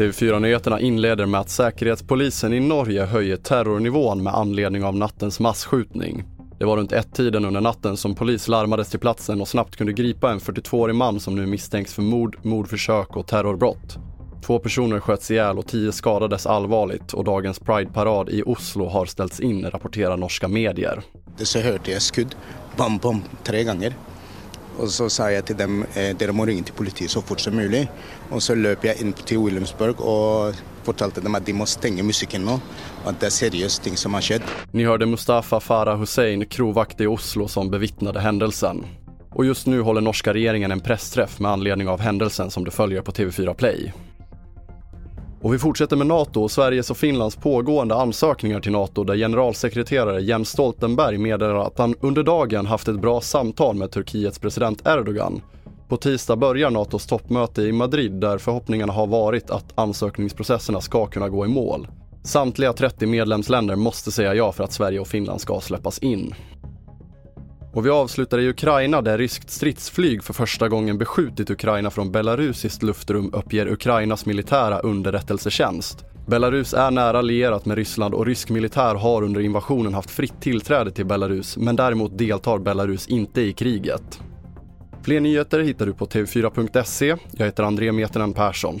TV4-nyheterna inleder med att Säkerhetspolisen i Norge höjer terrornivån med anledning av nattens massskjutning. Det var runt ett-tiden under natten som polis larmades till platsen och snabbt kunde gripa en 42-årig man som nu misstänks för mord, mordförsök och terrorbrott. Två personer sköts ihjäl och tio skadades allvarligt och dagens Pride-parad i Oslo har ställts in, rapporterar norska medier. Så hörde jag skudd, bam, bam, tre gånger. Och så sa jag till dem, eh, de måste ringa till politiet så fort som möjligt. Och så löp jag in till Williamsburg och fortalte dem att de måste stänga musiken nu. Och att det är seriöst ting som har skett. Ni hörde Mustafa Farah Hussein, krovakt i Oslo, som bevittnade händelsen. Och just nu håller norska regeringen en pressträff med anledning av händelsen som du följer på TV4 Play. Och vi fortsätter med NATO och Sveriges och Finlands pågående ansökningar till NATO där generalsekreterare Jens Stoltenberg meddelar att han under dagen haft ett bra samtal med Turkiets president Erdogan. På tisdag börjar NATOs toppmöte i Madrid där förhoppningarna har varit att ansökningsprocesserna ska kunna gå i mål. Samtliga 30 medlemsländer måste säga ja för att Sverige och Finland ska släppas in. Och vi avslutar i Ukraina där ryskt stridsflyg för första gången beskjutit Ukraina från belarusiskt luftrum uppger Ukrainas militära underrättelsetjänst. Belarus är nära allierat med Ryssland och rysk militär har under invasionen haft fritt tillträde till Belarus men däremot deltar Belarus inte i kriget. Fler nyheter hittar du på tv4.se. Jag heter André Metenen Persson.